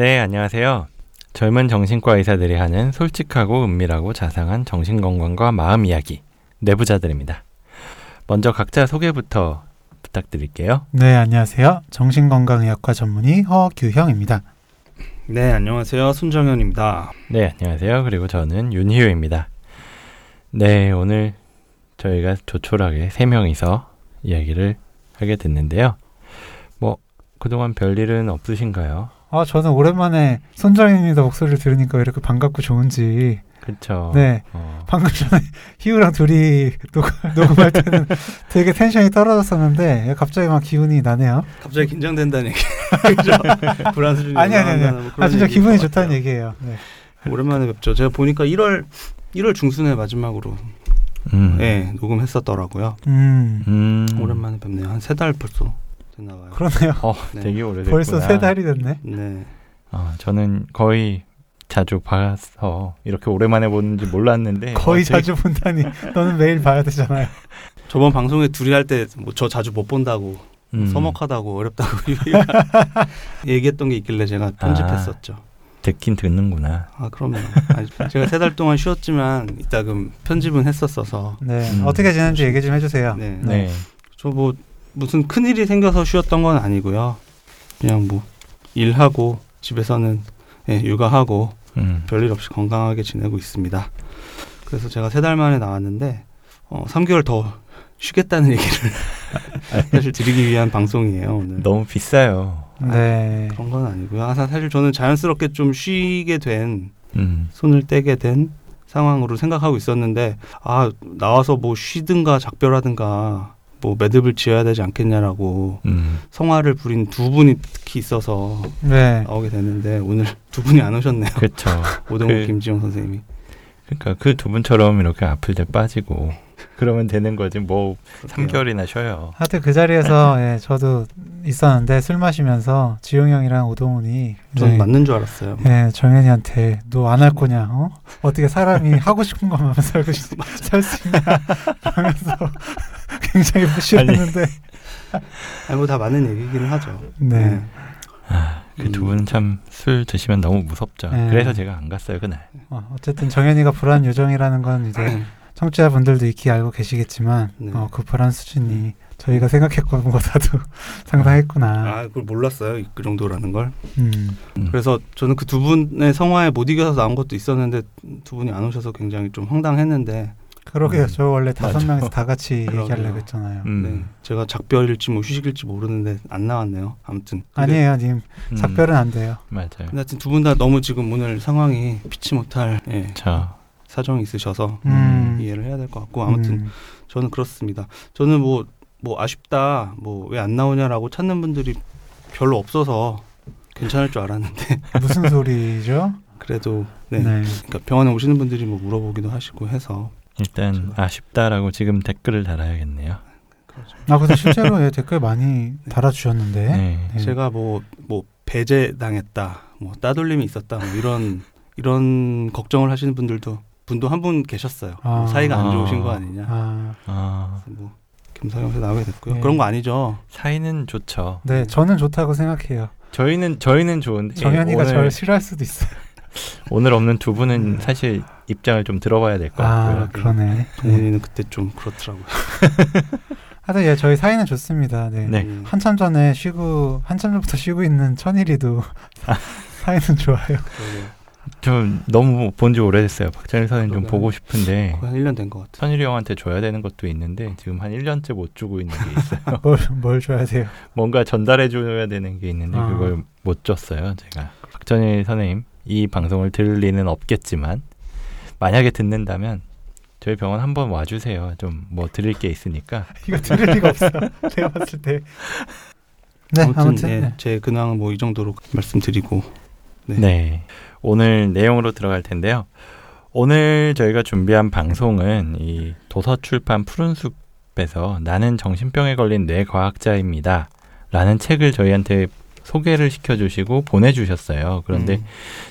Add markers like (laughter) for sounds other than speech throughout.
네, 안녕하세요. 젊은 정신과 의사들이 하는 솔직하고 은밀하고 자상한 정신건강과 마음 이야기, 내부자들입니다. 먼저 각자 소개부터 부탁드릴게요. 네, 안녕하세요. 정신건강의학과 전문의 허규형입니다. 네, 안녕하세요. 손정현입니다. 네, 안녕하세요. 그리고 저는 윤희우입니다. 네, 오늘 저희가 조촐하게 세 명이서 이야기를 하게 됐는데요. 뭐 그동안 별일은 없으신가요? 아, 저는 오랜만에 손정현입니다 목소리를 들으니까 왜 이렇게 반갑고 좋은지. 그렇죠. 네, 어, 방금 전에 (laughs) 희우랑 둘이 녹음, (laughs) 녹음할 때는 되게 텐션이 떨어졌었는데 갑자기 막 기분이 나네요. 갑자기 긴장된다는 얘기. (laughs) 그죠? 불안 수준이 아니 아니 아니. 아 진짜 기분이 것 좋다는 같아요. 얘기예요. 네. 오랜만에 뵙죠. 제가 보니까 1월 1월 중순에 마지막으로 음, 네, 녹음했었더라고요. 음, 음, 오랜만에 뵙네요. 한 세 달 벌써 됐나 봐요. 그러네요. 어, 네. 되게 오래됐구나. 벌써 세 달이 됐네. 네. 어, 저는 거의 자주 봐서 이렇게 오랜만에 보는지 몰랐는데 거의 어, 되게- 자주 본다니. 너는 매일 봐야 되잖아요. (laughs) 저번 방송에 둘이 할 때 뭐 저 자주 못 본다고 음, 서먹하다고 어렵다고 (laughs) 얘기했던 게 있길래 제가 편집했었죠. 듣긴 듣는구나. 아, 그럼요. 아니, 제가 세 달 동안 쉬었지만 이따금 편집은 했었어서 네, 음. 어떻게 지낸지 얘기 좀 해주세요. 네. 네. 저뭐 무슨 큰 일이 생겨서 쉬었던 건 아니고요. 그냥 뭐 일하고 집에서는 예, 육아하고 음, 별일 없이 건강하게 지내고 있습니다. 그래서 제가 세 달 만에 나왔는데 어, 3개월 더 쉬겠다는 (laughs) 얘기를 (laughs) 사실 드리기 위한 방송이에요 오늘. 너무 비싸요. 네. 그런 건 아니고요. 아, 사실 저는 자연스럽게 좀 쉬게 된 음, 손을 떼게 된 상황으로 생각하고 있었는데 아 나와서 뭐 쉬든가 작별하든가 뭐 매듭을 지어야 되지 않겠냐라고 음, 성화를 부린 두 분이 특히 있어서 네. 나오게 됐는데 오늘 (laughs) 두 분이 안 오셨네요. 그렇죠. (laughs) 오동욱 그- 김지영 선생님이. 그러니까 그 두 분처럼 이렇게 아플 때 빠지고 (laughs) 그러면 되는 거지. 뭐 3개월이나 쉬어요. 하여튼 그 자리에서 예, 저도 있었는데 술 마시면서 지용 형이랑 오동훈이 저는 네, 맞는 줄 알았어요. 예, 정현이한테 너 안 할 거냐? 어? 어떻게 사람이 하고 싶은 것만 살고 살수 있냐? 하면서 (laughs) 굉장히 무시했는데 아니 뭐다 맞는 얘기기는 하죠. 네. 그두 음. 분은 참술 드시면 너무 무섭죠. 네. 그래서 제가 안 갔어요 그날. 어, 어쨌든 정현이가 불안 요정이라는 건 이제 청취자분들도 익히 알고 계시겠지만 네. 어, 그 불안 수준이 저희가 생각했던 것보다도 (laughs) 상당했구나. 아 그걸 몰랐어요. 그 정도라는 걸. 음. 음. 그래서 저는 그 두 분의 성화에 못 이겨서 나온 것도 있었는데 두 분이 안 오셔서 굉장히 좀 황당했는데 그러게요. 음. 저 원래 다섯. 명이서 다 같이. 얘기하려고 했잖아요. 음. 네, 제가 작별일지 뭐 휴식일지 모르는데 안 나왔네요. 아무튼 아니에요, 님. 음, 작별은 안 돼요. 맞아요. 근데 하여튼 두 분 다 너무 지금 오늘 상황이 피치 못할 예, 저 사정이 있으셔서 음. 이해를 해야 될 것 같고 아무튼 음. 저는 그렇습니다. 저는 뭐 뭐 아쉽다 뭐 왜 안 나오냐라고 찾는 분들이 별로 없어서 괜찮을 줄 알았는데 무슨 소리죠? (laughs) 그래도 네, 네. 그러니까 병원에 오시는 분들이 뭐 물어보기도 하시고 해서 일단 아쉽다라고 지금 댓글을 달아야겠네요. 그렇죠. 아 근데 실제로 예, 댓글 많이 달아주셨는데. 네. 네. 제가 뭐뭐 배제 당했다 뭐 따돌림이 있었다 뭐 이런 (laughs) 이런 걱정을 하시는 분들도 분도 한 분 계셨어요. 뭐 아. 사이가 안 좋으신 아. 거 아니냐. 아, 아, 뭐 겸사겸사 나오게 됐고요. 네. 그런 거 아니죠. 사이는 좋죠. 네, 저는 좋다고 생각해요. 저희는 저희는 좋은데 정현이가 오늘, 저를 싫어할 수도 있어요. 오늘 없는 두 분은 사실 입장을 좀 들어봐야 될 것 같고요. 아, 그러네. 네. 동훈이는 그때 좀 그렇더라고요. (laughs) 하여튼 예, 저희 사이는 좋습니다. 네. 네. 음, 한참 전에 쉬고 한참 전부터 쉬고 있는 천일이도 (laughs) 사이는 좋아요. 좀 너무 본 지 오래됐어요. 박찬일 선생님 좀. 보고 싶은데 거의 한 1년 된 것 같아요. 선일이 형한테 줘야 되는 것도 있는데 지금 한 1년째 못 주고 있는 게 있어요. (laughs) 뭘, 뭘 줘야 돼요? 뭔가 전달해 줘야 되는 게 있는데 아. 그걸 못 줬어요, 제가. 박찬일 선생님 이 방송을 들을 리는 없겠지만 만약에 듣는다면 저희 병원 한번 와 주세요. 좀 뭐 드릴 게 있으니까. (laughs) 이거 들을 리가 없어. 내가 봤을 때. 네, 아무튼, 아무튼, 예, 네. 제 근황은 뭐 이 정도로 말씀드리고 네. 네. 오늘 내용으로 들어갈 텐데요. 오늘 저희가 준비한 방송은 이 도서 출판 푸른숲에서 나는 정신병에 걸린 뇌과학자입니다. 라는 책을 저희한테 소개를 시켜주시고 보내주셨어요. 그런데 음,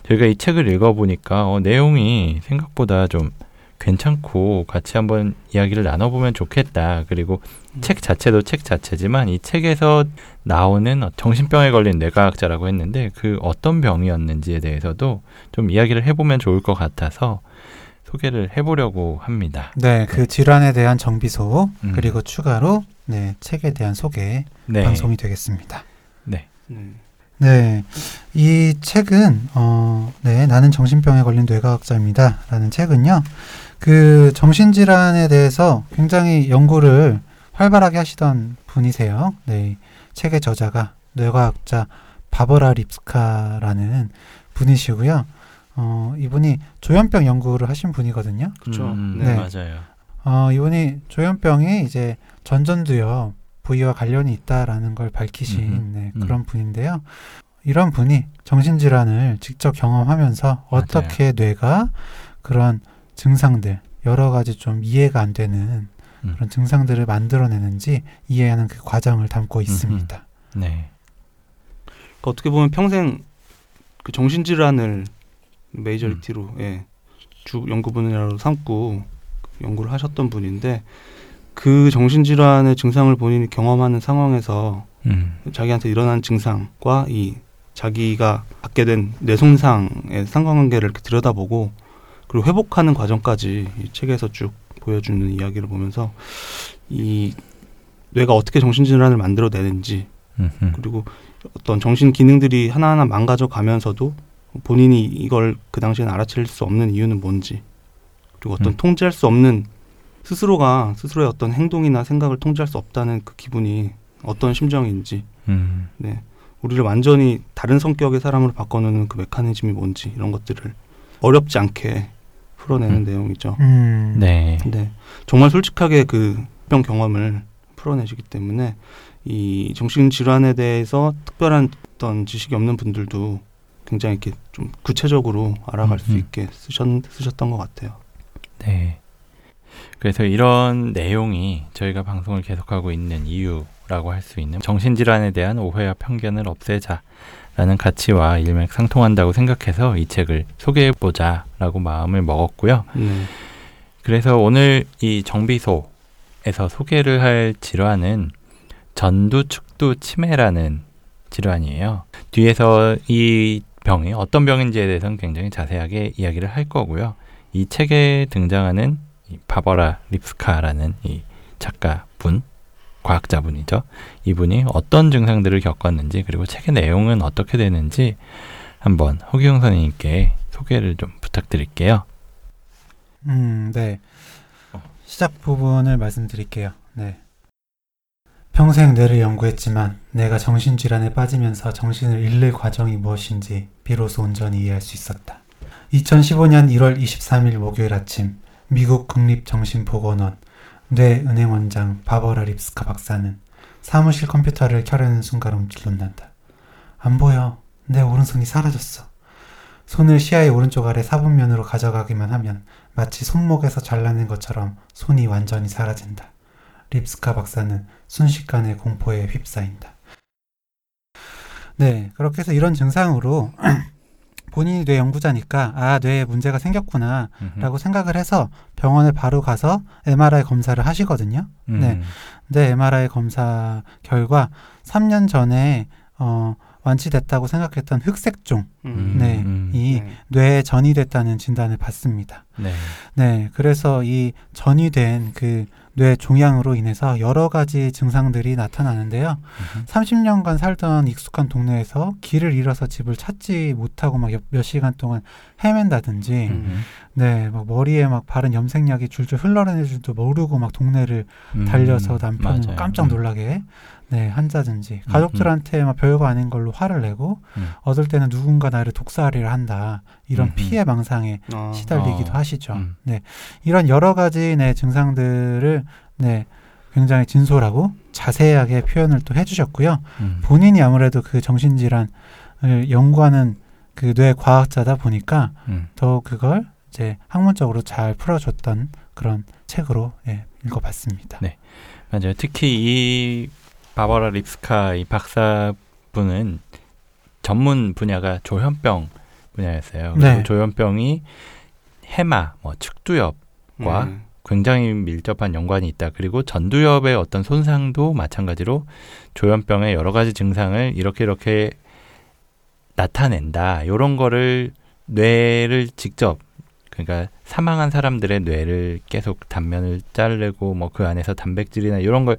저희가 이 책을 읽어보니까 어, 내용이 생각보다 좀 괜찮고 같이 한번 이야기를 나눠보면 좋겠다. 그리고 음. 책 자체도 책 자체지만 이 책에서 나오는 어- 정신병에 걸린 뇌과학자라고 했는데 그 어떤 병이었는지에 대해서도 좀 이야기를 해보면 좋을 것 같아서 소개를 해보려고 합니다. 네, 그 질환에 대한 정비소 음. 그리고 추가로 네 책에 대한 소개 네. 방송이 되겠습니다. 네. 네. 네, 이 책은 어, 네 나는 정신병에 걸린 뇌과학자입니다라는 책은요, 그 정신 질환에 대해서 굉장히 연구를 활발하게 하시던 분이세요. 네, 책의 저자가 뇌과학자 바버라 립스카라는 분이시고요. 어, 이분이 조현병 연구를 하신 분이거든요. 그렇죠. 음, 네. 네. 맞아요. 어, 이분이 조현병이 이제 전전두엽 부위와 관련이 있다라는 걸 밝히신. 네, 음. 그런 분인데요. 이런 분이 정신질환을 직접 경험하면서 어떻게 뇌가 그런 증상들, 여러 가지 좀 이해가 안 되는 음. 그런 증상들을 만들어내는지 이해하는 그 과정을 담고 있습니다. 네. 그러니까 어떻게 보면 평생 그 정신질환을 메이저리티로 음. 예, 주 연구 분야로 삼고 연구를 하셨던 분인데 그 정신질환의 증상을 본인이 경험하는 상황에서 음. 자기한테 일어난 증상과 이 자기가 받게 된 뇌 손상의 상관관계를 이렇게 들여다보고 그리고 회복하는 과정까지 이 책에서 쭉 보여주는 이야기를 보면서 이 뇌가 어떻게 정신질환을 만들어내는지 음흠. 그리고 어떤 정신 기능들이 하나하나 망가져 가면서도 본인이 이걸 그 당시엔 알아챌 수 없는 이유는 뭔지 그리고 어떤 음. 통제할 수 없는 스스로가 스스로의 어떤 행동이나 생각을 통제할 수 없다는 그 기분이 어떤 심정인지 음. 네 우리를 완전히 다른 성격의 사람으로 바꿔놓는 그 메커니즘이 뭔지 이런 것들을 어렵지 않게 풀어내는 음. 내용이죠. 음, 네. 네, 정말 솔직하게 그 병 경험을 풀어내시기 때문에 이 정신 질환에 대해서 특별한 어떤 지식이 없는 분들도 굉장히 이렇게 좀 구체적으로 알아갈 수 음, 음. 있게 쓰셨, 쓰셨던 것 같아요. 네. 그래서 이런 내용이 저희가 방송을 계속하고 있는 이유라고 할 수 있는 정신질환에 대한 오해와 편견을 없애자라는 가치와 일맥상통한다고 생각해서 이 책을 소개해보자라고 마음을 먹었고요. 네, 그래서 오늘 이 정비소에서 소개를 할 질환은 전두축두 치매라는 질환이에요. 뒤에서 이 병이 어떤 병인지에 대해서는 굉장히 자세하게 이야기를 할 거고요. 이 책에 등장하는 이 바버라 립스카라는 이 작가분, 과학자분이죠. 이분이 어떤 증상들을 겪었는지 그리고 책의 내용은 어떻게 되는지 한번 허기용 선생님께 소개를 좀 부탁드릴게요. 음, 네. 어. 시작 부분을 말씀드릴게요. 네. 평생 뇌를 연구했지만 내가 정신질환에 빠지면서 정신을 잃는 과정이 무엇인지 비로소 온전히 이해할 수 있었다. 2015년 1월 23일 목요일 아침 미국 국립정신보건원 뇌은행원장 바버라 립스카 박사는 사무실 컴퓨터를 켜려는 순간 움찔 논난다. 안 보여. 내 오른손이 사라졌어. 손을 시야의 오른쪽 아래 사분면으로 가져가기만 하면 마치 손목에서 잘라낸 것처럼 손이 완전히 사라진다. 립스카 박사는 순식간에 공포에 휩싸인다. 네, 그렇게 해서 이런 증상으로 (clears throat) 본인이 뇌 연구자니까 아 뇌에 문제가 생겼구나 음흠. 라고 생각을 해서 병원에 바로 가서 MRI 검사를 하시거든요. 음. 네. 네, MRI 검사 결과 3년 전에 어, 완치됐다고 생각했던 흑색종, 음, 네, 음. 이 네. 뇌에 전이됐다는 진단을 받습니다. 네. 네, 그래서 이 전이된 그 뇌 종양으로 인해서 여러 가지 증상들이 나타나는데요. 음흠. 30년간 살던 익숙한 동네에서 길을 잃어서 집을 찾지 못하고 막 몇 시간 동안 헤맨다든지, 음흠. 네, 막 머리에 막 바른 염색약이 줄줄 흘러내는 줄도 모르고 막 동네를 음. 달려서 남편을. 깜짝 음. 놀라게 네 한다든지 음, 가족들한테 막 별거 아닌 걸로 화를 내고 음. 어떨 때는 누군가 나를 독살이를 한다 이런 음, 음. 피해 망상에 아, 시달리기도 어, 하시죠. 음. 네 이런 여러 가지 네 증상들을 네 굉장히 진솔하고 자세하게 표현을 또 해주셨고요. 음. 본인이 아무래도 그 정신질환을 연구하는 그 뇌 과학자다 보니까 음. 더 그걸 이제 학문적으로 잘 풀어줬던 그런 책으로 예, 읽어봤습니다. 네. 맞아요. 특히 이 바버라 립스카 이 박사분은 전문 분야가 조현병 분야였어요. 네. 조현병이 해마, 뭐 측두엽 네. 굉장히 밀접한 연관이 있다. 그리고 전두엽의 어떤 손상도 마찬가지로 조현병의 여러 가지 증상을 이렇게 이렇게 나타낸다. 이런 거를 뇌를 직접 그러니까 사망한 사람들의 뇌를 계속 단면을 자르고 뭐 그 안에서 단백질이나 이런 걸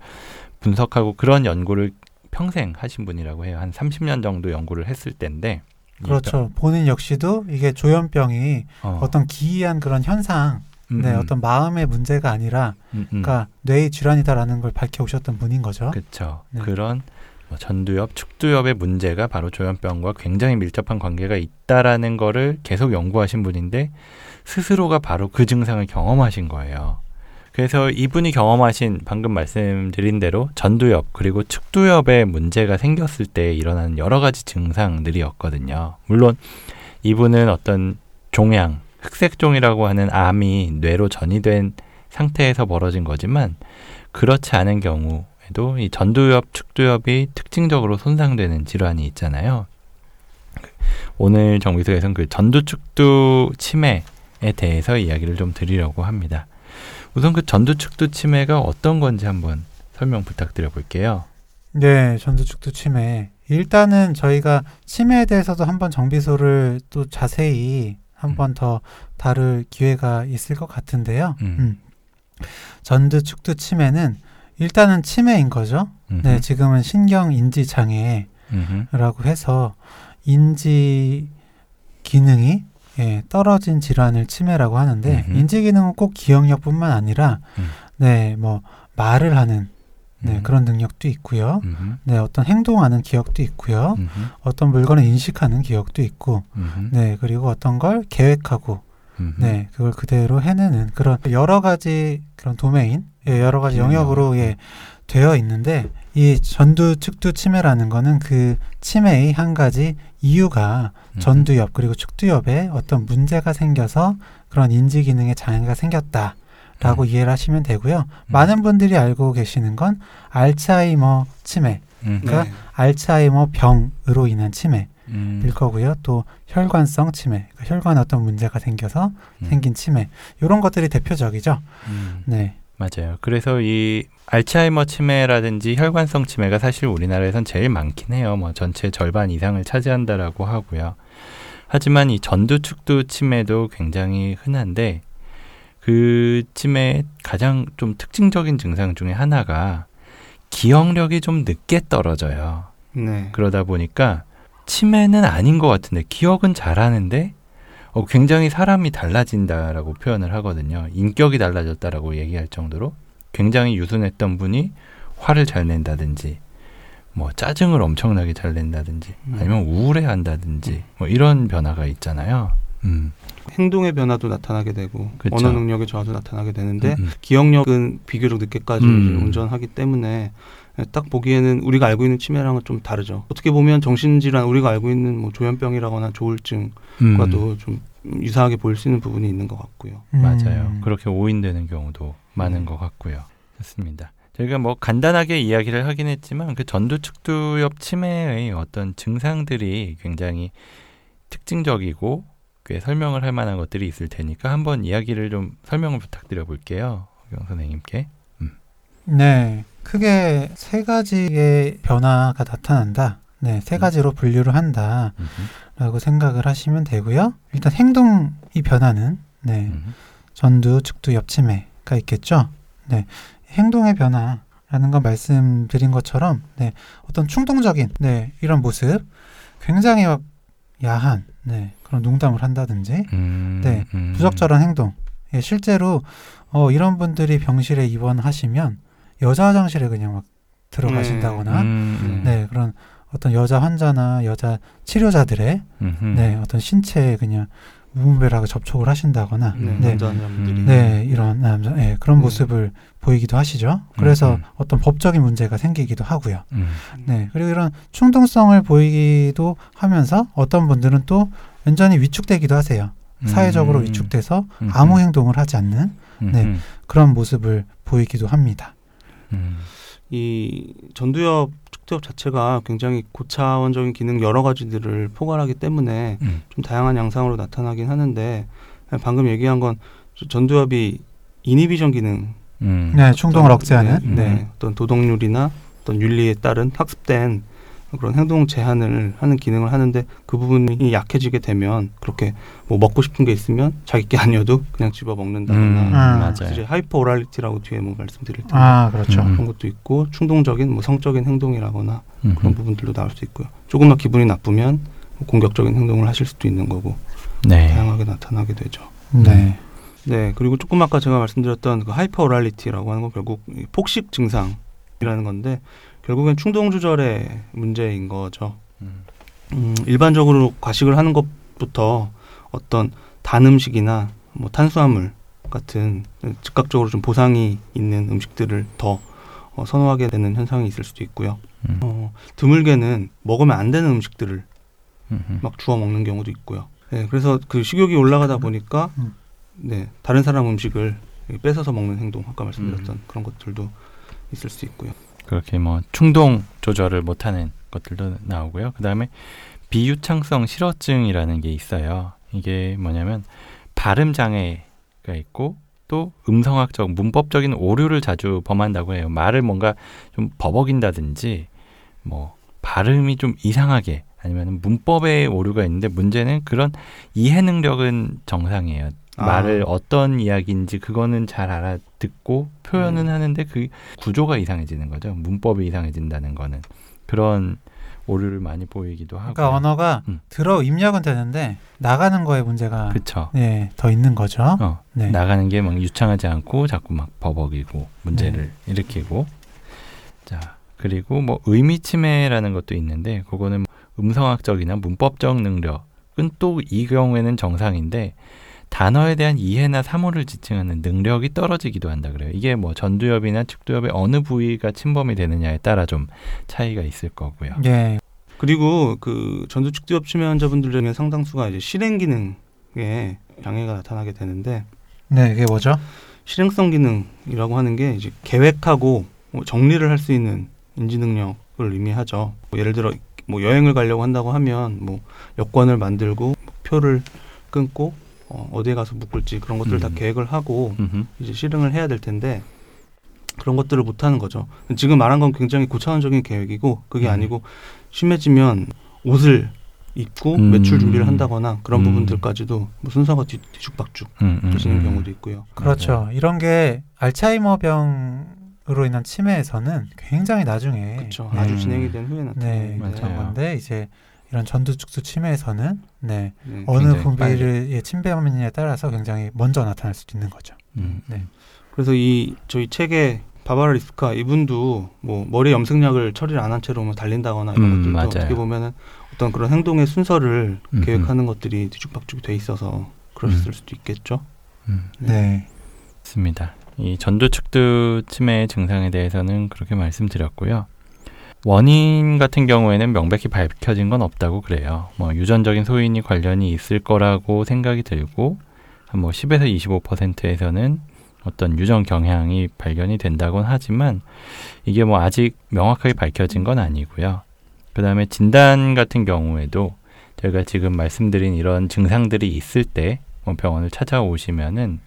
분석하고 그런 연구를 평생 하신 분이라고 해요. 한 30년 정도 연구를 했을 때인데 이 그렇죠. 본인 역시도 이게 조현병이 병- 어, 어떤 기이한 그런 현상, 음, 네, 음, 어떤 마음의 문제가 아니라, 음, 음. 그러니까 뇌의 질환이다라는 걸 밝혀오셨던 분인 거죠. 그렇죠. 네. 그런 뭐 전두엽, 축두엽의 문제가 바로 조현병과 굉장히 밀접한 관계가 있다라는 거를 계속 연구하신 분인데 스스로가 바로 그 증상을 경험하신 거예요. 그래서 이분이 경험하신 방금 말씀드린 대로 전두엽 그리고 축두엽의 문제가 생겼을 때 일어나는 여러 가지 증상들이었거든요. 물론 이분은 어떤 종양, 흑색종이라고 하는 암이 뇌로 전이된 상태에서 벌어진 거지만 그렇지 않은 경우에도 이 전두엽, 축두엽이 특징적으로 손상되는 질환이 있잖아요. 오늘 정비소에서는 그 전두축두 치매에 대해서 이야기를 좀 드리려고 합니다. 우선 그 전두축두 치매가 어떤 건지 한번 설명 부탁드려 볼게요. 네, 전두축두 치매. 일단은 저희가 치매에 대해서도 한번 정비소를 또 자세히 한번더 다룰 기회가 있을 것 같은데요. 음. 음. 전두축두 치매는 일단은 치매인 거죠. 네, 음흠, 지금은 신경 인지 장애라고 해서 인지 기능이 예, 떨어진 질환을 치매라고 하는데 음흠. 인지 기능은 꼭 기억력뿐만 아니라 음. 네, 뭐 말을 하는 네, 음. 그런 능력도 있고요. 음흠, 네, 어떤 행동하는 기억도 있고요. 음흠, 어떤 물건을 인식하는 기억도 있고, 네, 그리고 어떤 걸 계획하고. 네, 그걸 그대로 해내는 그런 여러 가지 그런 도메인, 예, 여러 가지 기능 영역으로 영역. 예, 되어 있는데, 이 전두 측두 치매라는 거는 그 치매의 한 가지 이유가 음흠. 전두엽 그리고 축두엽에 어떤 문제가 생겨서 그런 인지 기능에 장애가 생겼다. 라고 음. 이해를 하시면 되고요. 많은 분들이 알고 계시는 건 알츠하이머 치매, 음흠, 그러니까 네. 알츠하이머 병으로 인한 치매일 음, 거고요. 또 혈관성 치매, 그러니까 혈관에 어떤 문제가 생겨서 음, 생긴 치매, 이런 것들이 대표적이죠. 음. 네, 맞아요. 그래서 이 알츠하이머 치매라든지 혈관성 치매가 사실 우리나라에선 제일 많긴 해요. 뭐 전체 절반 이상을 차지한다라고 하고요. 하지만 이 전두축두 치매도 굉장히 흔한데 그 치매의 가장 좀 특징적인 증상 중에 하나가 기억력이 좀 늦게 떨어져요. 네. 그러다 보니까 치매는 아닌 것 같은데 기억은 잘하는데 어, 굉장히 사람이 달라진다라고 표현을 하거든요. 인격이 달라졌다라고 얘기할 정도로 굉장히 유순했던 분이 화를 잘 낸다든지 뭐 짜증을 엄청나게 잘 낸다든지 음. 아니면 우울해 한다든지 뭐 이런 변화가 있잖아요. 음, 행동의 변화도 나타나게 되고 그쵸. 언어 능력의 저하도 나타나게 되는데 음, 음. 기억력은 비교적 늦게까지 음. 이제 온전하기 때문에 딱 보기에는 우리가 알고 있는 치매랑은 좀 다르죠. 어떻게 보면 정신질환 우리가 알고 있는 뭐 조현병이라거나 조울증과도 음, 좀 유사하게 보일 수 있는 부분이 있는 것 같고요. 맞아요. 음, 그렇게 오인되는 경우도 많은 음. 것 같고요. 좋습니다. 저희가 뭐 간단하게 이야기를 하긴 했지만 그 전두축두엽 치매의 어떤 증상들이 굉장히 특징적이고 꽤 설명을 할 만한 것들이 있을 테니까 한번 이야기를 좀 설명을 부탁드려 볼게요. 경 선생님께. 네, 크게 세 가지의 변화가 나타난다. 네, 세 음. 가지로 분류를 한다라고 음흠, 생각을 하시면 되고요. 일단 행동이 변하는 네, 음흠, 전두, 축두, 옆치매가 있겠죠. 네, 행동의 변화라는 건 말씀드린 것처럼 네, 어떤 충동적인 네, 이런 모습, 굉장히 막 야한 네, 그런 농담을 한다든지 음, 네, 음, 부적절한 행동. 예, 실제로 어, 이런 분들이 병실에 입원하시면 여자 화장실에 그냥 막 들어가신다거나 음, 음, 네, 그런 어떤 여자 환자나 여자 치료자들의 음흠, 네, 어떤 신체에 그냥 무분별하게 접촉을 하신다거나 네, 네. 남자 환자분들이 음. 네, 이런 남자, 예, 그런 네. 모습을 보이기도 하시죠. 그래서 음. 어떤 법적인 문제가 생기기도 하고요. 음, 네, 그리고 이런 충동성을 보이기도 하면서 어떤 분들은 또 완전히 위축되기도 하세요. 사회적으로 음, 위축돼서 아무 행동을 하지 않는 네. 그런 모습을 보이기도 합니다. 음, 이 전두엽 축두엽 자체가 굉장히 고차원적인 기능 여러 가지들을 포괄하기 때문에 음, 좀 다양한 양상으로 나타나긴 하는데 방금 얘기한 건 전두엽이 inhibition 기능 음. 네, 충동을 억제하는. 네, 네. 네. 어떤 도덕률이나 어떤 윤리에 따른 학습된 그런 행동 제한을 하는 기능을 하는데 그 부분이 약해지게 되면 그렇게 뭐 먹고 싶은 게 있으면 자기 게 아니어도 그냥 집어 음, 먹는다거나 맞아요. 이제 hyperorality라고 뒤에 뭐 말씀드릴 텐데 아, 그렇죠. 음. 그런 것도 있고 충동적인 뭐 성적인 행동이라거나 음. 그런 부분들도 나올 수 있고요. 조금만 기분이 나쁘면 뭐 공격적인 행동을 하실 수도 있는 거고 네. 다양하게 나타나게 되죠. 네. 네, 그리고 조금 아까 제가 말씀드렸던 그 hyperorality라고 하는 건 결국 이 폭식 증상이라는 건데 결국엔 충동 조절의 문제인 거죠. 음. 음, 일반적으로 과식을 하는 것부터 어떤 단 음식이나 뭐 탄수화물 같은 즉각적으로 좀 보상이 있는 음식들을 더 어, 선호하게 되는 현상이 있을 수도 있고요. 음. 어, 드물게는 먹으면 안 되는 음식들을 음. 음. 막 주워 먹는 경우도 있고요. 네, 그래서 그 식욕이 올라가다 보니까 음. 네, 다른 사람 음식을 뺏어서 먹는 행동, 아까 말씀드렸던 음. 그런 것들도 있을 수 있고요. 그렇게 뭐 충동 조절을 못하는 것들도 나오고요. 그 다음에 비유창성 실어증이라는 게 있어요. 이게 뭐냐면 발음 장애가 있고 또 음성학적 문법적인 오류를 자주 범한다고 해요. 말을 뭔가 좀 버벅인다든지 뭐 발음이 좀 이상하게 아니면 문법에 오류가 있는데 문제는 그런 이해 능력은 정상이에요. 아. 말을 어떤 이야기인지 그거는 잘 알아듣고 표현은 음. 하는데 그 구조가 이상해지는 거죠. 문법이 이상해진다는 거는 그런 오류를 많이 보이기도 하고. 그러니까 언어가 음. 들어 입력은 되는데 나가는 거에 문제가 그쵸. 네, 더 있는 거죠. 어, 네. 나가는 게 막 유창하지 않고 자꾸 막 버벅이고 문제를 일으키고. 자 그리고 뭐 의미 침해라는 것도 있는데 그거는 음성학적이나 문법적 능력은 또 이 경우에는 정상인데 단어에 대한 이해나 사물을 지칭하는 능력이 떨어지기도 한다 그래요. 이게 뭐 전두엽이나 측두엽의 어느 부위가 침범이 되느냐에 따라 좀 차이가 있을 거고요. 예. 그리고 그 전두축두엽 치매 환자분들 중에 상당수가 이제 실행 기능에 장애가 나타나게 되는데 네, 이게 뭐죠? 실행성 기능이라고 하는 게 이제 계획하고 뭐 정리를 할 수 있는 인지 능력을 의미하죠. 뭐 예를 들어 뭐 여행을 가려고 한다고 하면 뭐 여권을 만들고 표를 끊고 어, 어디에 가서 묵을지 그런 것들을 다 음. 계획을 하고 음흠. 이제 실행을 해야 될 텐데 그런 것들을 못 하는 거죠. 지금 말한 건 굉장히 고차원적인 계획이고 그게 음. 아니고 심해지면 옷을 입고 음. 외출 준비를 한다거나 그런 음. 부분들까지도 뭐 순서가 뒤, 뒤죽박죽 음, 음, 되시는 음. 경우도 있고요. 그렇죠. 맞아요. 이런 게 알츠하이머병 으로 인한 치매에서는 굉장히 나중에 그렇죠. 음. 아주 진행이 된 후에 네. 그런 건데 이제 이런 전두축수 치매에서는 네, 네. 어느 분비를 예, 침범했느냐에 따라서 굉장히 먼저 나타날 수도 있는 거죠. 음. 네. 그래서 이 저희 책에 바바라 리스카 이분도 뭐 머리 염색약을 처리를 안 한 채로 뭐 달린다거나 이런 음, 것들도 맞아요. 어떻게 보면은 어떤 그런 행동의 순서를 음흠. 계획하는 것들이 뒤죽박죽 돼 있어서 그랬을 음. 수도 있겠죠. 음. 네. 있습니다. 이 전두측두 치매 증상에 대해서는 그렇게 말씀드렸고요. 원인 같은 경우에는 명백히 밝혀진 건 없다고 그래요. 뭐 유전적인 소인이 관련이 있을 거라고 생각이 들고 한뭐 10에서 25%에서는 어떤 유전 경향이 발견이 된다곤 하지만 이게 뭐 아직 명확하게 밝혀진 건 아니고요. 그다음에 진단 같은 경우에도 저희가 지금 말씀드린 이런 증상들이 있을 때뭐 병원을 찾아오시면은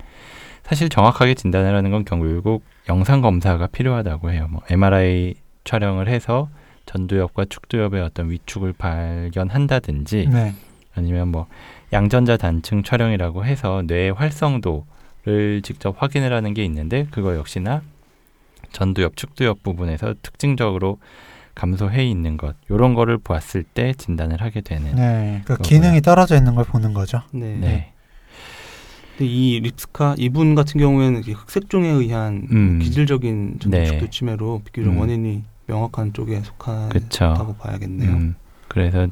사실 정확하게 진단을 하는 건 결국 영상 검사가 필요하다고 해요. 뭐 MRI 촬영을 해서 전두엽과 축두엽의 어떤 위축을 발견한다든지 네. 아니면 뭐 양전자 단층 촬영이라고 해서 뇌의 활성도를 직접 확인을 하는 게 있는데 그거 역시나 전두엽, 축두엽 부분에서 특징적으로 감소해 있는 것 이런 거를 보았을 때 진단을 하게 되는 네. 그 그거고요. 기능이 떨어져 있는 걸 보는 거죠. 네. 네. 근데 이 립스카 이분 같은 경우에는 흑색종에 의한 음. 기질적인 네. 전두축두 치매로 비교적 음. 원인이 명확한 쪽에 속하다고 그쵸. 봐야겠네요. 음, 그래서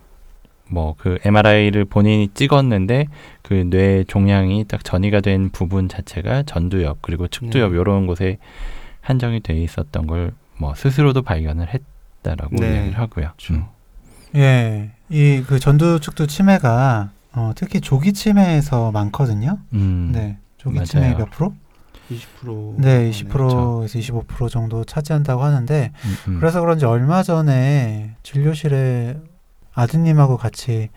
뭐 그 MRI를 본인이 찍었는데 그 뇌 종양이 딱 전이가 된 부분 자체가 전두엽 그리고 측두엽 네. 이런 곳에 한정이 돼 있었던 걸 뭐 스스로도 발견을 했다라고 네. 이야기를 하고요. 그렇죠. 예. 이 그 전두축두 치매가 어, 특히 조기 치매에서 많거든요. 음, 네. 조기 맞아요. 치매 몇 프로? 20% 네, 네. 20%에서 25% 정도 차지한다고 하는데 음, 음. 그래서 그런지 얼마 전에 진료실에 아드님하고 같이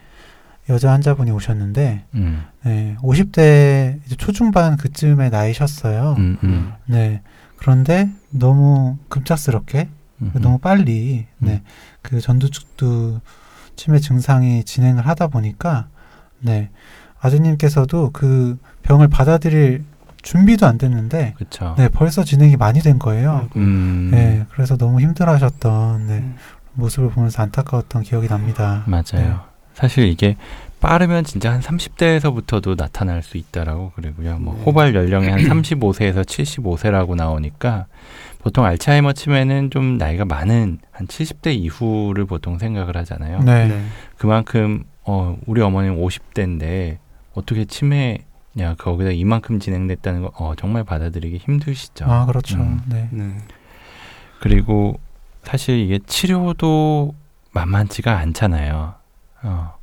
여자 환자분이 오셨는데 음, 네, 50대 이제 초중반 그쯤의 나이셨어요. 음, 음, 네. 그런데 너무 급작스럽게 음, 너무 빨리 네. 그 전두축두 치매 증상이 진행을 하다 보니까 네. 아드님께서도 그 병을 받아들일 준비도 안 됐는데 그렇죠. 네, 벌써 진행이 많이 된 거예요. 음, 네, 그래서 너무 힘들어하셨던 네, 음. 모습을 보면서 안타까웠던 기억이 납니다. 맞아요. 네. 사실 이게 빠르면 진짜 한 30대에서부터도 나타날 수 있다라고 그러고요. 뭐 네. 호발 연령이 한 35세에서 75세라고 나오니까 보통 알츠하이머 치매는 좀 나이가 많은 한 70대 이후를 보통 생각을 하잖아요. 네. 네. 그만큼 어 우리 어머니는 50대인데 어떻게 치매 냐 거기다 이만큼 진행됐다는 거 어, 정말 받아들이기 힘드시죠. 아, 그렇죠. 음. 네. 네. 그리고 사실 이게 치료도 만만치가 않잖아요. 어.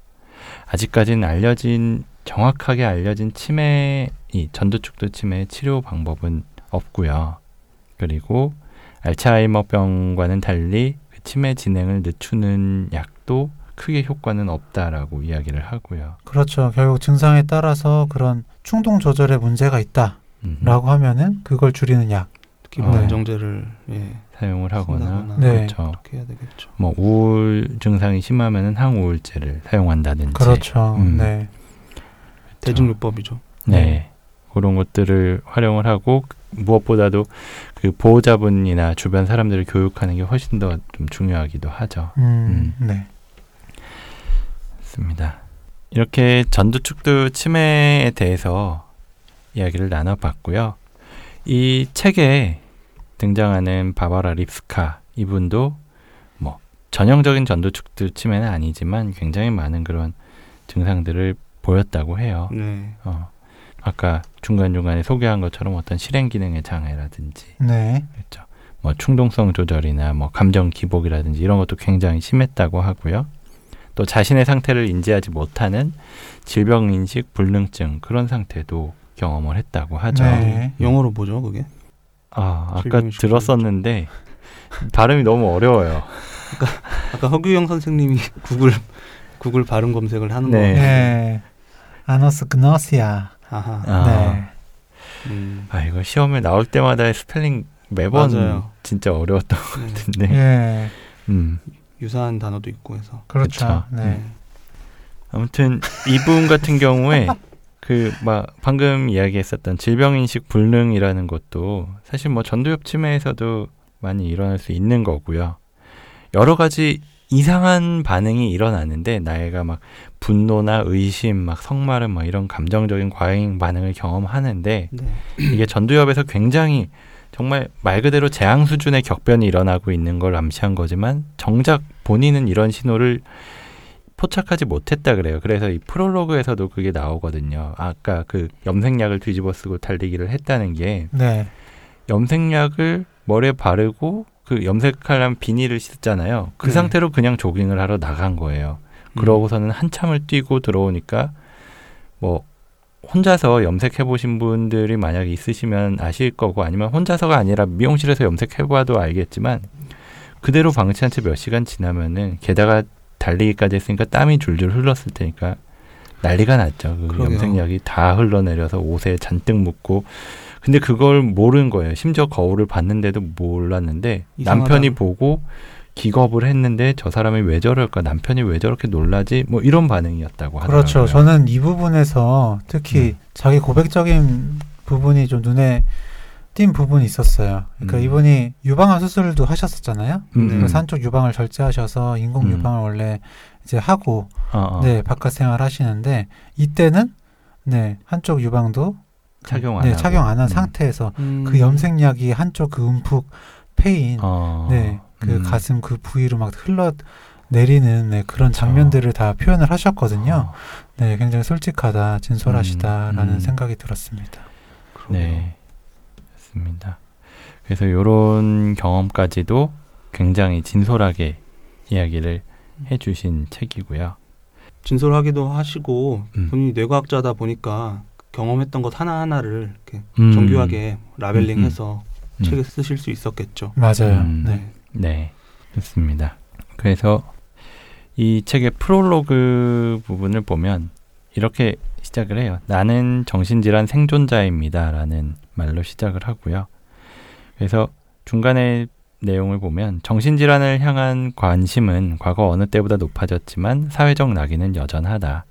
아직까지는 알려진 정확하게 알려진 치매 이 전두축두 치매의 치료 방법은 없고요. 그리고 알츠하이머병과는 달리 그 치매 진행을 늦추는 약도 크게 효과는 없다라고 이야기를 하고요. 그렇죠. 결국 증상에 따라서 그런 충동 조절에 문제가 있다라고 음, 하면은 그걸 줄이는 약. 어. 안정제를 예, 사용을 하거나 네. 그렇죠. 그렇게 해야 되겠죠. 뭐 우울 증상이 심하면은 항우울제를 사용한다든지 그렇죠. 음. 네. 대증요법이죠. 네. 네. 그런 것들을 활용을 하고 무엇보다도 그 보호자분이나 주변 사람들을 교육하는 게 훨씬 더 좀 중요하기도 하죠. 음, 네. 맞습니다. 이렇게 전두축두 치매에 대해서 이야기를 나눠봤고요. 이 책에 등장하는 바바라 립스카 이분도 뭐 전형적인 전두축두 치매는 아니지만 굉장히 많은 그런 증상들을 보였다고 해요. 네. 어, 아까 중간 중간에 소개한 것처럼 어떤 실행 기능의 장애라든지 네. 그렇죠. 뭐 충동성 조절이나 뭐 감정 기복이라든지 이런 것도 굉장히 심했다고 하고요. 또 자신의 상태를 인지하지 못하는 질병 인식 불능증 그런 상태도 경험을 했다고 하죠. 네. 영어로 뭐죠, 그게? 아, 아까 들었었는데 발음이 너무 어려워요. 아까 허규영 선생님이 (laughs) 구글 구글 발음 검색을 하는 네. 거. 네. anosognosia. 아하. 아. 네. 음. 아 이거 시험에 나올 때마다 스펠링 매번 맞아요. 진짜 어려웠던 것 네. 같은데. 예. 음. 유사한 단어도 있고 해서. 그렇죠. 그쵸. 네. 아무튼 이분 같은 경우에 그 막 방금 이야기했었던 질병 인식 불능이라는 것도 사실 뭐 전두엽 치매에서도 많이 일어날 수 있는 거고요. 여러 가지 이상한 반응이 일어나는데 나이가 막 분노나 의심, 막 성마름, 막 이런 감정적인 과잉 반응을 경험하는데 네. 이게 전두엽에서 굉장히 정말 말 그대로 재앙 수준의 격변이 일어나고 있는 걸 암시한 거지만 정작 본인은 이런 신호를 포착하지 못했다 그래요. 그래서 이 프롤로그에서도 그게 나오거든요. 아까 그 염색약을 뒤집어 쓰고 달리기를 했다는 게 네. 염색약을 머리에 바르고 그 염색하려면 비닐을 씻잖아요. 그 네. 상태로 그냥 조깅을 하러 나간 거예요. 음. 그러고서는 한참을 뛰고 들어오니까 뭐 혼자서 염색해 보신 분들이 만약에 있으시면 아실 거고 아니면 혼자서가 아니라 미용실에서 염색해 봐도 알겠지만 그대로 방치한 채 몇 시간 지나면은 게다가 달리기까지 했으니까 땀이 줄줄 흘렀을 테니까 난리가 났죠. 그 그러게요. 염색약이 다 흘러내려서 옷에 잔뜩 묻고 근데 그걸 모르는 거예요. 심지어 거울을 봤는데도 몰랐는데 이상하다. 남편이 보고 기겁을 했는데 저 사람이 왜 저럴까? 남편이 왜 저렇게 놀라지? 뭐 이런 반응이었다고 하더라고요. 그렇죠. 저는 이 부분에서 특히 음. 자기 고백적인 부분이 좀 눈에 띈 부분이 있었어요. 그러니까 음. 이분이 유방암 수술도 하셨었잖아요. 음, 네. 음. 한쪽 유방을 절제하셔서 인공 음. 유방을 원래 이제 하고 어, 어. 네 바깥 생활 하시는데 이때는 네 한쪽 유방도 착용 안 네. 착용 안한 음. 상태에서 음. 그 염색약이 한쪽 그 움푹 패인 어. 네 그 음. 가슴 그 부위로 막 흘러 내리는 네, 그런 장면들을 다 표현을 하셨거든요. 어. 네, 굉장히 솔직하다, 진솔하시다라는 음, 음. 생각이 들었습니다. 그러게요. 네. 맞습니다. 그래서 요런 경험까지도 굉장히 진솔하게 이야기를 해 주신 책이고요. 진솔하기도 하시고 음. 본인이 뇌과학자다 보니까 경험했던 것 하나 하나를 이렇게 음. 정교하게 라벨링해서 음. 책에 쓰실 수 있었겠죠. 맞아요. 음. 네. 네, 좋습니다. 그래서 이 책의 프롤로그 부분을 보면 이렇게 시작을 해요. 나는 정신질환 생존자입니다 라는 말로 시작을 하고요. 그래서 중간에 내용을 보면 정신질환을 향한 관심은 과거 어느 때보다 높아졌지만 사회적 낙인은 여전하다.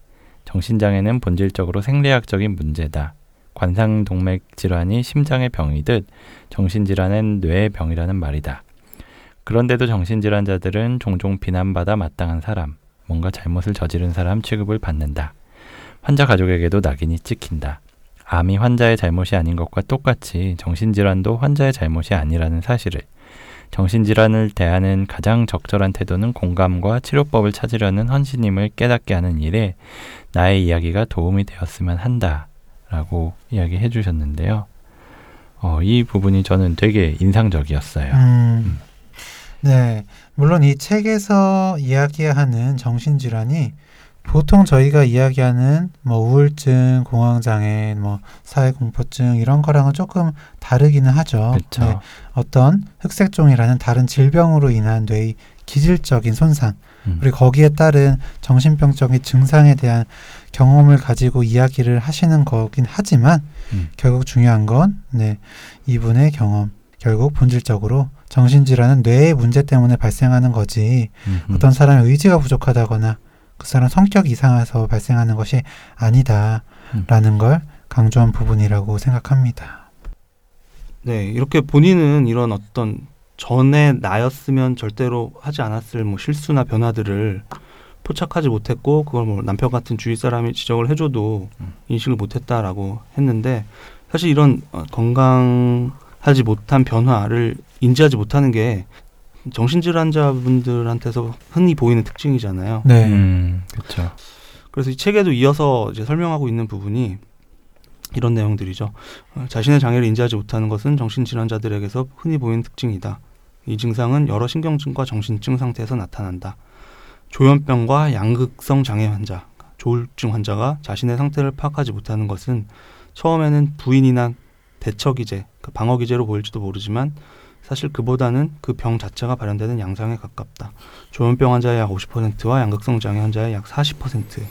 정신장애는 본질적으로 생리학적인 문제다. 관상동맥 질환이 심장의 병이듯 정신질환은 뇌의 병이라는 말이다. 그런데도 정신질환자들은 종종 비난받아 마땅한 사람, 뭔가 잘못을 저지른 사람 취급을 받는다. 환자 가족에게도 낙인이 찍힌다. 암이 환자의 잘못이 아닌 것과 똑같이 정신질환도 환자의 잘못이 아니라는 사실을 정신질환을 대하는 가장 적절한 태도는 공감과 치료법을 찾으려는 헌신임을 깨닫게 하는 일에 나의 이야기가 도움이 되었으면 한다. 라고 이야기해 주셨는데요. 어, 이 부분이 저는 되게 인상적이었어요. 음, 네. 물론 이 책에서 이야기하는 정신질환이 보통 저희가 이야기하는 뭐 우울증, 공황장애, 뭐 사회공포증 이런 거랑은 조금 다르기는 하죠. 그렇죠. 네, 어떤 흑색종이라는 다른 질병으로 인한 뇌의 기질적인 손상 음. 그리고 거기에 따른 정신병적인 증상에 대한 경험을 가지고 이야기를 하시는 거긴 하지만 음. 결국 중요한 건 네, 이분의 경험 결국 본질적으로 정신질환은 뇌의 문제 때문에 발생하는 거지 음, 음. 어떤 사람의 의지가 부족하다거나 그 사람 성격이 이상해서 발생하는 것이 아니다라는 걸 강조한 부분이라고 생각합니다. 네, 이렇게 본인은 이런 어떤 전에 나였으면 절대로 하지 않았을 뭐 실수나 변화들을 포착하지 못했고 그걸 뭐 남편 같은 주위 사람이 지적을 해줘도 음. 인식을 못했다라고 했는데 사실 이런 어, 건강하지 못한 변화를 인지하지 못하는 게 정신질환자분들한테서 흔히 보이는 특징이잖아요. 네. 음, 그렇죠. 그래서 이 책에도 이어서 이제 설명하고 있는 부분이 이런 내용들이죠. 어, 자신의 장애를 인지하지 못하는 것은 정신질환자들에게서 흔히 보이는 특징이다. 이 증상은 여러 신경증과 정신증 상태에서 나타난다. 조현병과 양극성 장애 환자, 조울증 환자가 자신의 상태를 파악하지 못하는 것은 처음에는 부인이나 대처 기제, 그 방어 기제로 보일지도 모르지만 사실 그보다는 그 병 자체가 발현되는 양상에 가깝다. 조현병 환자의 약 50%와 양극성 장애 환자의 약 40%는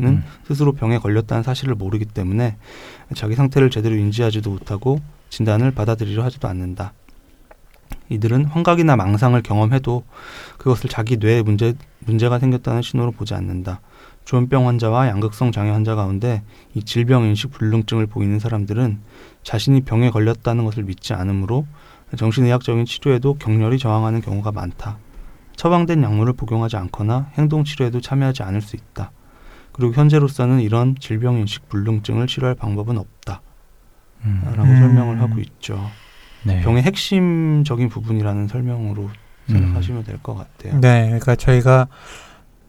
음. 스스로 병에 걸렸다는 사실을 모르기 때문에 자기 상태를 제대로 인지하지도 못하고 진단을 받아들이려 하지도 않는다. 이들은 환각이나 망상을 경험해도 그것을 자기 뇌에 문제, 문제가 생겼다는 신호로 보지 않는다. 조현병 환자와 양극성 장애 환자 가운데 이 질병 인식 불능증을 보이는 사람들은 자신이 병에 걸렸다는 것을 믿지 않으므로 정신의학적인 치료에도 격렬히 저항하는 경우가 많다. 처방된 약물을 복용하지 않거나 행동 치료에도 참여하지 않을 수 있다. 그리고 현재로서는 이런 질병 인식 불능증을 치료할 방법은 없다. 음. 라고 음. 설명을 하고 있죠. 네. 병의 핵심적인 부분이라는 설명으로 생각하시면 될 것 같아요. 네, 그러니까 저희가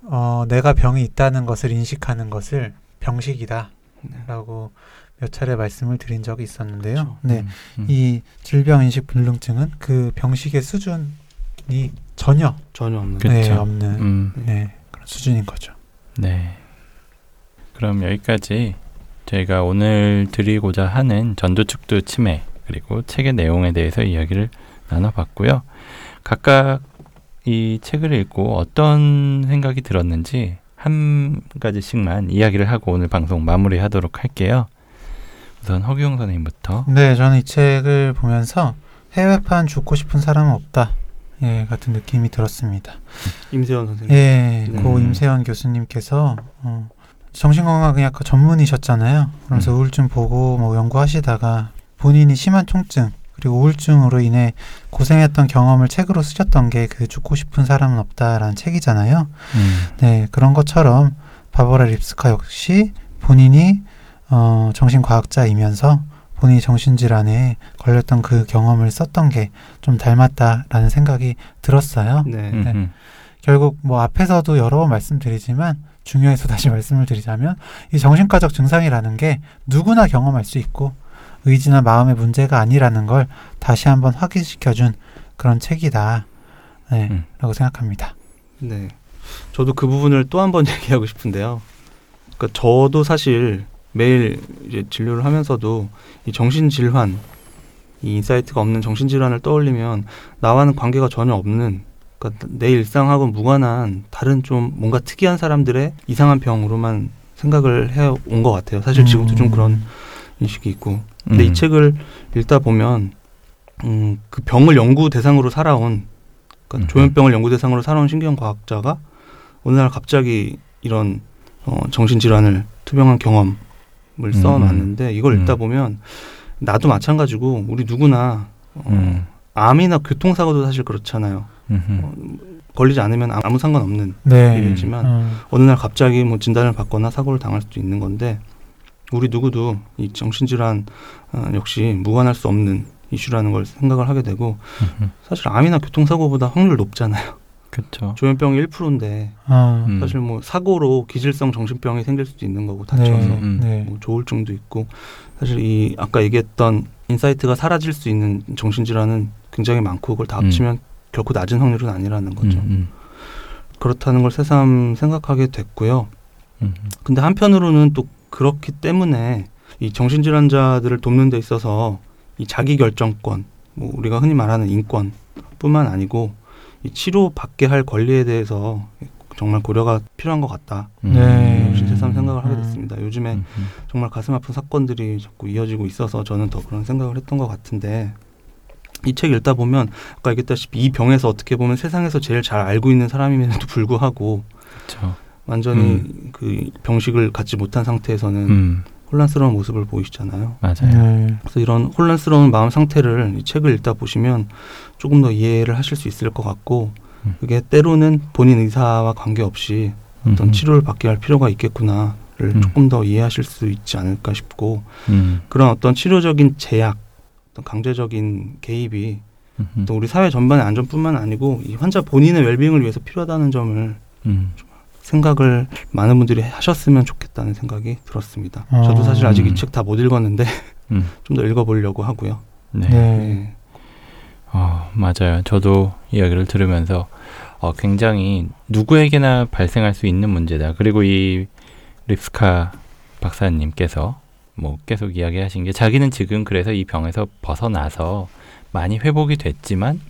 어, 내가 병이 있다는 것을 인식하는 것을 병식이다라고 네. 몇 차례 말씀을 드린 적이 있었는데요. 그렇죠. 네, 음, 음. 이 질병 인식 불능증은 그 병식의 수준이 전혀 전혀 없는. 네, 없는 음, 네, 그런 수준인 거죠. 네. 그럼 여기까지 저희가 오늘 드리고자 하는 전두축두 치매 그리고 책의 내용에 대해서 이야기를 나눠봤고요. 각각 이 책을 읽고 어떤 생각이 들었는지 한 가지씩만 이야기를 하고 오늘 방송 마무리하도록 할게요. 우선 허규영 선생님부터. 네, 저는 이 책을 보면서 해외판 죽고 싶은 사람은 없다. 예, 같은 느낌이 들었습니다. 임세원 선생님. 예, 음. 고 임세현 교수님께서 어, 정신건강의학과 전문이셨잖아요. 그래서 음. 우울증 보고 뭐 연구하시다가 본인이 심한 통증 그리고 우울증으로 인해 고생했던 경험을 책으로 쓰셨던 게 그 죽고 싶은 사람은 없다라는 책이잖아요. 음, 네, 그런 것처럼 바버라 립스카 역시 본인이 어, 정신과학자이면서 본인이 정신질환에 걸렸던 그 경험을 썼던 게 좀 닮았다라는 생각이 들었어요. 네. 음, 네. 음, 결국 뭐 앞에서도 여러 번 말씀드리지만 중요해서 다시 (laughs) 말씀을 드리자면 이 정신과적 증상이라는 게 누구나 경험할 수 있고 의지나 마음의 문제가 아니라는 걸 다시 한번 확인시켜준 그런 책이다. 네, 음. 라고 생각합니다. 네. 저도 그 부분을 또 한 번 (laughs) 얘기하고 싶은데요. 그러니까 저도 사실 매일 이제 진료를 하면서도 이 정신 질환, 이 insight가 없는 정신 질환을 떠올리면 나와는 관계가 전혀 없는 그러니까 내 일상하고 무관한 다른 좀 뭔가 특이한 사람들의 이상한 병으로만 생각을 해 온 것 같아요. 사실 지금도 좀 음. 그런 인식이 있고. 근데 음. 이 책을 읽다 보면 음, 그 병을 연구 대상으로 살아온 그러니까 음흠. 조현병을 연구 대상으로 살아온 신경 과학자가 어느 날 갑자기 이런 어, 정신질환을 투병한 경험 을 음. 써놨는데 이걸 읽다 음. 보면 나도 마찬가지고 우리 누구나 어, 음. 암이나 교통사고도 사실 그렇잖아요. 어, 걸리지 않으면 아무 상관없는 네. 일이지만 음. 어느 날 갑자기 뭐 진단을 받거나 사고를 당할 수도 있는 건데 우리 누구도 이 정신질환 어, 역시 무관할 수 없는 이슈라는 걸 생각을 하게 되고 음흠. 사실 암이나 교통사고보다 확률 높잖아요. 그렇죠. 조현병이 1%인데 어. 음. 사실 뭐 사고로 기질성 정신병이 생길 수도 있는 거고 다쳐서 네. 음. 네. 뭐 조울증도 있고 사실 이 아까 얘기했던 insight가 사라질 수 있는 정신질환은 굉장히 많고 그걸 다 음. 합치면 결코 낮은 확률은 아니라는 거죠. 음, 그렇다는 걸 새삼 생각하게 됐고요. 음, 근데 한편으로는 또 그렇기 때문에 이 정신질환자들을 돕는 데 있어서 이 자기 결정권, 뭐 우리가 흔히 말하는 인권뿐만 아니고 이 치료 받게 할 권리에 대해서 정말 고려가 필요한 것 같다. 음. 네. 새삼 생각을 하게 음. 됐습니다. 요즘에 음, 음. 정말 가슴 아픈 사건들이 자꾸 이어지고 있어서 저는 더 그런 생각을 했던 것 같은데 이 책 읽다 보면 아까 얘기했다시피 이 병에서 어떻게 보면 세상에서 제일 잘 알고 있는 사람임에도 불구하고 그렇죠. 완전히 그 병식을 갖지 못한 상태에서는 음, 혼란스러운 모습을 보이시잖아요. 맞아요. 네. 그래서 이런 혼란스러운 마음 상태를 이 책을 읽다 보시면 조금 더 이해를 하실 수 있을 것 같고 음. 그게 때로는 본인 의사와 관계없이 어떤 음, 치료를 받게 할 필요가 있겠구나를 음. 조금 더 이해하실 수 있지 않을까 싶고 음, 그런 어떤 치료적인 제약, 어떤 강제적인 개입이 음, 또 우리 사회 전반의 안전뿐만 아니고 이 환자 본인의 웰빙을 위해서 필요하다는 점을 음, 생각을 많은 분들이 하셨으면 좋 겠다는 생각이 들었습니다. 아. 저도 사실 아직 이 음. 책다 못 읽었는데 음. (laughs) 좀더 읽어보려고 하고요. 네. 네. 네. 어, 맞아요. 저도 이야기를 들으면서 어, 굉장히 누구에게나 발생할 수 있는 문제다. 그리고 이 립스카 박사님께서 뭐 계속 이야기하신 게 자기는 지금 그래서 이 병에서 벗어나서 많이 회복이 됐지만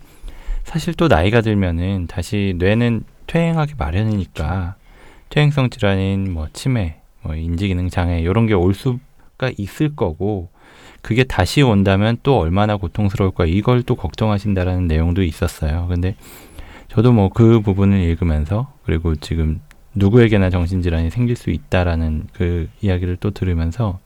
사실 또 나이가 들면은 다시 뇌는 퇴행하기 마련이니까 퇴행성 질환인 뭐 치매, 뭐 인지기능 장애 이런 게 올 수가 있을 거고 그게 다시 온다면 또 얼마나 고통스러울까 이걸 또 걱정하신다라는 내용도 있었어요. 근데 저도 뭐 그 부분을 읽으면서 그리고 지금 누구에게나 정신질환이 생길 수 있다라는 그 이야기를 또 들으면서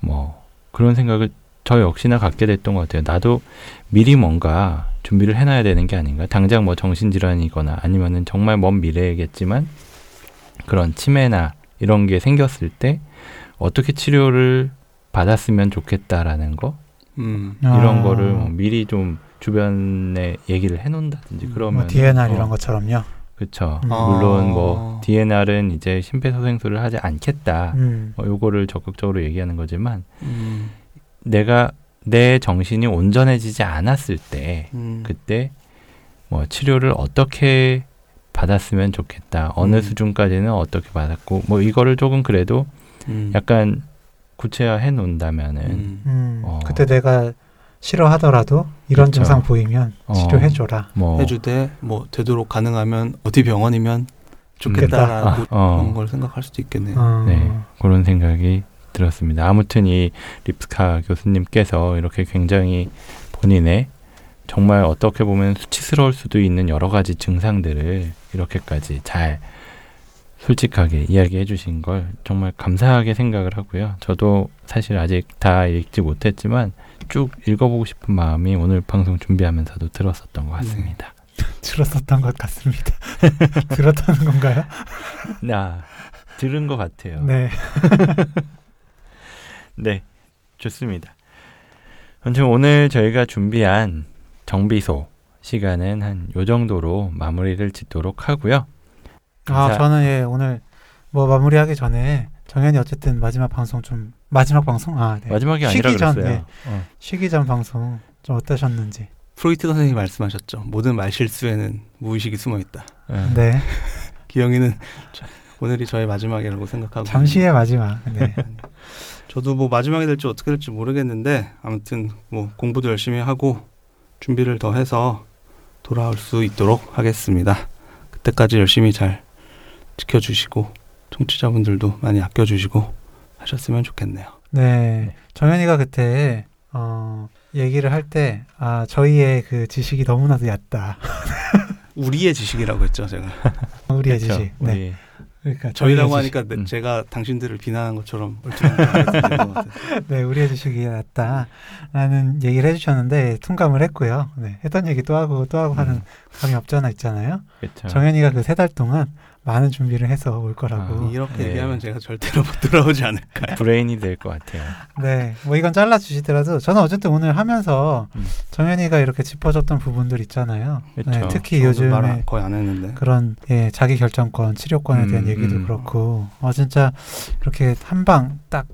뭐 그런 생각을 저 역시나 갖게 됐던 것 같아요. 나도 미리 뭔가 준비를 해놔야 되는 게 아닌가. 당장 뭐 정신질환이거나 아니면은 정말 먼 미래겠지만 그런 치매나 이런 게 생겼을 때 어떻게 치료를 받았으면 좋겠다라는 거 음. 이런 아. 거를 뭐 미리 좀 주변에 얘기를 해놓는다든지 음, 그러면 뭐 DNR 어, 이런 것처럼요. 그렇죠. 음. 물론 아. 뭐 DNR은 이제 심폐소생술을 하지 않겠다. 음. 뭐 요거를 적극적으로 얘기하는 거지만 음. 내가 내 정신이 온전해지지 않았을 때 음. 그때 뭐 치료를 어떻게 받았으면 좋겠다. 어느 음. 수준까지는 어떻게 받았고 뭐 이거를 조금 그래도 음. 약간 구체화해 놓는다면은 음. 음. 어. 그때 내가 싫어하더라도 이런 그쵸. 증상 보이면 어. 치료해 줘라. 뭐 해주되 뭐 되도록 가능하면 어디 병원이면 좋겠다라고 어. 그런 걸 생각할 수도 있겠네요. 어. 네, 그런 생각이 들었습니다. 아무튼 이 립스카 교수님께서 이렇게 굉장히 본인의 정말 어떻게 보면 수치스러울 수도 있는 여러 가지 증상들을 이렇게까지 잘 솔직하게 이야기해 주신 걸 정말 감사하게 생각을 하고요. 저도 사실 아직 다 읽지 못했지만 쭉 읽어보고 싶은 마음이 오늘 방송 준비하면서도 들었었던 것 같습니다. (laughs) 들었었던 것 같습니다. (laughs) 들었다는 건가요? 나 (laughs) 들은 것 같아요. 네. 네, 좋습니다. 아무튼 오늘 저희가 준비한 정비소 시간은 한 요 정도로 마무리를 짓도록 하고요. 아 자. 저는 예 오늘 뭐 마무리하기 전에 정현이 어쨌든 마지막 방송 좀 마지막 방송 아 네. 마지막이 아니라 쉬기 전, 그랬어요. 네. 어. 쉬기 전 방송 좀 어떠셨는지. 프로이트 선생님이 말씀하셨죠. 모든 말실수에는 무의식이 숨어 있다. 예. 네. (laughs) 기영이는 저- 오늘이 저의 마지막이라고 생각하고 잠시의 마지막. 네. (laughs) 저도 뭐 마지막이 될지 어떻게 될지 모르겠는데 아무튼 뭐 공부도 열심히 하고 준비를 더 해서 돌아올 수 있도록 하겠습니다. 그때까지 열심히 잘 지켜주시고 청취자분들도 많이 아껴주시고 하셨으면 좋겠네요. 네. 정현이가 그때 어, 얘기를 할 때 아, 저희의 그 지식이 너무나도 얕다. 우리의 지식이라고 했죠, 제가. (laughs) 우리의 그쵸? 지식. 네. 우리 그러니까 저희라고. 하니까 네, 음. 제가 당신들을 비난한 것처럼. (laughs) 네, 우리의 지식이 얕다라는 얘기를 해주셨는데 통감을 했고요. 네, 했던 얘기 또 하고 또 하고 하는 음. 감이 없잖아 있잖아요. 그렇죠. 정현이가 그 세 달 동안 많은 준비를 해서 올 거라고. 아, 이렇게 네. 얘기하면 제가 절대로 못 돌아오지 않을까요? (laughs) 브레인이 될 것 같아요. 네, 뭐 이건 잘라 주시더라도 저는 어쨌든 오늘 하면서 음. 정현이가 이렇게 짚어줬던 부분들 있잖아요. 그쵸. 네, 특히 요즘에 말 거의 안 했는데. 그런 예, 자기 결정권, 치료권에 대한 음, 얘기도 음. 그렇고 어 진짜 이렇게 한 방 딱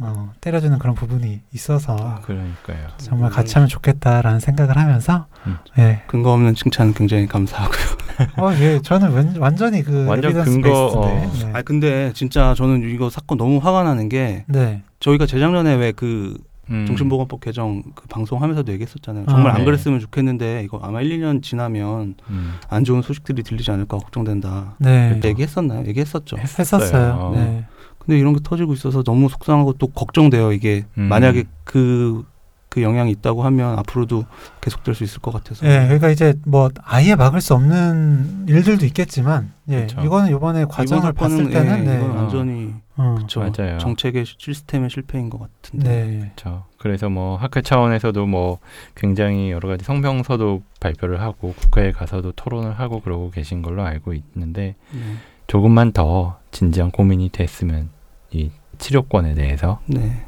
어, 때려주는 그런 부분이 있어서 그러니까요. 정말 같이 하면 좋겠다라는 생각을 하면서 음. 예, 근거 없는 칭찬 굉장히 감사하고요. 어, 예, 저는 완, 완전히 그 완전 근거, 베이스인데. 아 근데 진짜 저는 이거 사건 너무 화가 나는 게 네. 네. 저희가 재작년에 왜그 음. 정신보건법 개정 그 방송하면서도 얘기했었잖아요. 정말 아, 안 네. 그랬으면 좋겠는데 이거 아마 1, 2년 지나면 음. 안 좋은 소식들이 들리지 않을까 걱정된다. 네. 얘기했었나요? 얘기했었죠. 했었어요. 어. 네. 근데 이런 게 터지고 있어서 너무 속상하고 또 걱정돼요. 이게 음. 만약에 그, 그 영향이 있다고 하면 앞으로도 계속될 수 있을 것 같아서. 예, 그러니까 이제 뭐 아예 막을 수 없는 일들도 있겠지만, 예, 그쵸. 이거는 이번에 이번 과정을 봤을 때는, 예, 네, 이건 어. 완전히 어, 그쵸. 맞아요. 정책의 시스템의 실패인 것 같은데. 네, 그렇죠. 그래서 뭐 학회 차원에서도 뭐 굉장히 여러 가지 성명서도 발표를 하고 국회에 가서도 토론을 하고 그러고 계신 걸로 알고 있는데 네. 조금만 더 진지한 고민이 됐으면 이 치료권에 대해서 네.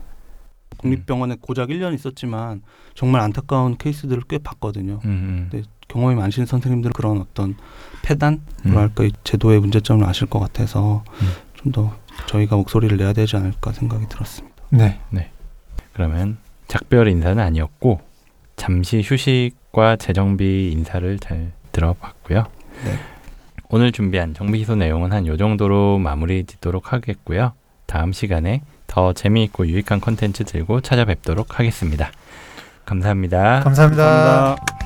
국립병원에 고작 1년 있었지만 정말 안타까운 케이스들을 꽤 봤거든요. 음, 네. 경험이 많으신 선생님들은 그런 어떤 폐단, 음. 뭐랄까, 이 제도의 문제점을 아실 것 같아서 음. 좀더 저희가 목소리를 내야 되지 않을까 생각이 들었습니다. 네, 그러면 작별 인사는 아니었고 잠시 휴식과 재정비 인사를 잘 들어봤고요. 네. 오늘 준비한 정비 기소 내용은 한 요 정도로 마무리 짓도록 하겠고요. 다음 시간에 더 재미있고 유익한 컨텐츠 들고 찾아뵙도록 하겠습니다. 감사합니다. 감사합니다. 감사합니다.